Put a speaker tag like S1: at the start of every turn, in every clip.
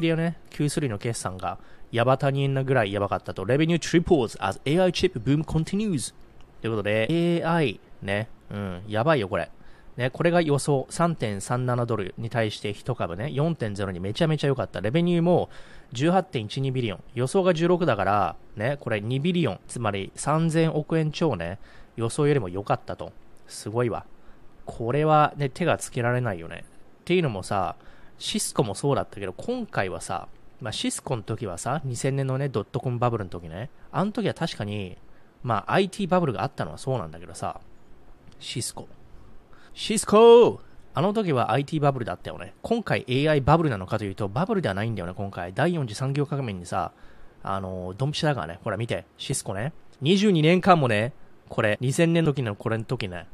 S1: NVIDIA ね、Q3 の決算が、ヤバ他人なぐらいやばかったと。Revenue triples as AI chip boom continues. ということで、AI ね、うん、やばいよこれ。ね、これが予想3.37ドルに対して1株ね、4.0にめちゃめちゃ良かった。レベニューも18.12ビリオン。予想が16だから、ね、これ2ビリオン。つまり3000億円超ね、予想よりも良かったと。すごいわ。これはね、手がつけられないよね。っていうのもさ、シスコもそうだったけど、今回はさ、まあ、シスコの時はさ、2000年のね、ドットコムバブルの時ね、あの時は確かに、まあ、IT バブルがあったのはそうなんだけどさ、シスコ。シスコあの時は IT バブルだったよね。今回 AI バブルなのかというと、バブルではないんだよね、今回。第4次産業革命にさ、あの、ドンピシャだからね。ほら見て、シスコね。22年間もね、これ、2000年の時のこれの時ね、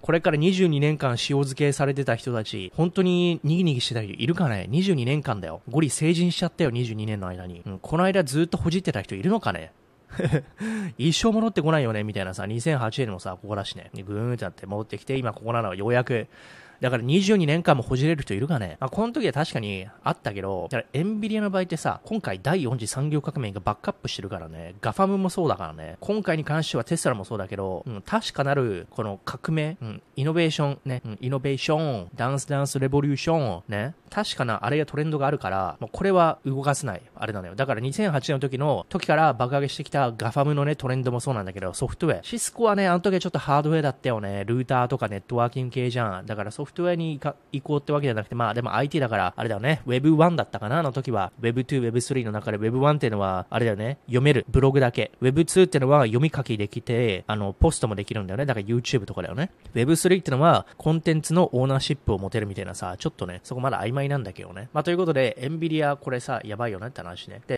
S1: これから22年間塩漬けされてた人たち、本当にニギニギしてた人いるかね ?22 年間だよ。ゴリ成人しちゃったよ、22年の間に。うん、この間ずっとほじってた人いるのかね？一生戻ってこないよね？みたいなさ、2008年もさ、ここだしね、ぐーんってなって戻ってきて、今ここなのはようやく、だから22年間もほじれる人いるかねまあ、この時は確かにあったけど、だからエンビリアの場合ってさ、今回第4次産業革命がバックアップしてるからね、ガファムもそうだからね、今回に関してはテスラもそうだけど、うん、確かなる、この革命、うん、イノベーション、ね、うん、イノベーション、ダンスダンスレボリューション、ね、確かなあれがトレンドがあるから、もうこれは動かせない、あれなのよ。だから2008年の時の、時から爆上げしてきたガファムのね、トレンドもそうなんだけど、ソフトウェア。シスコはね、あの時はちょっとハードウェアだったよね。ルーターとかネットワーキング系じゃん。だからソフトフトウェアに移行ってわけじゃなくて、まあでも IT だから、あれだよね、Web1 だったかな、あの時は。Web2、Web3 の中で Web1 っていうのは、あれだよね、読める、ブログだけ。Web2 っていうのは読み書きできて、あの、ポストもできるんだよね。だから YouTube とかだよね。Web3 ってのは、コンテンツのオーナーシップを持てるみたいなさ、ちょっとね、そこまだ曖昧なんだけどね。まあということで、エンビリアこれさ、やばいよねって話ね。で、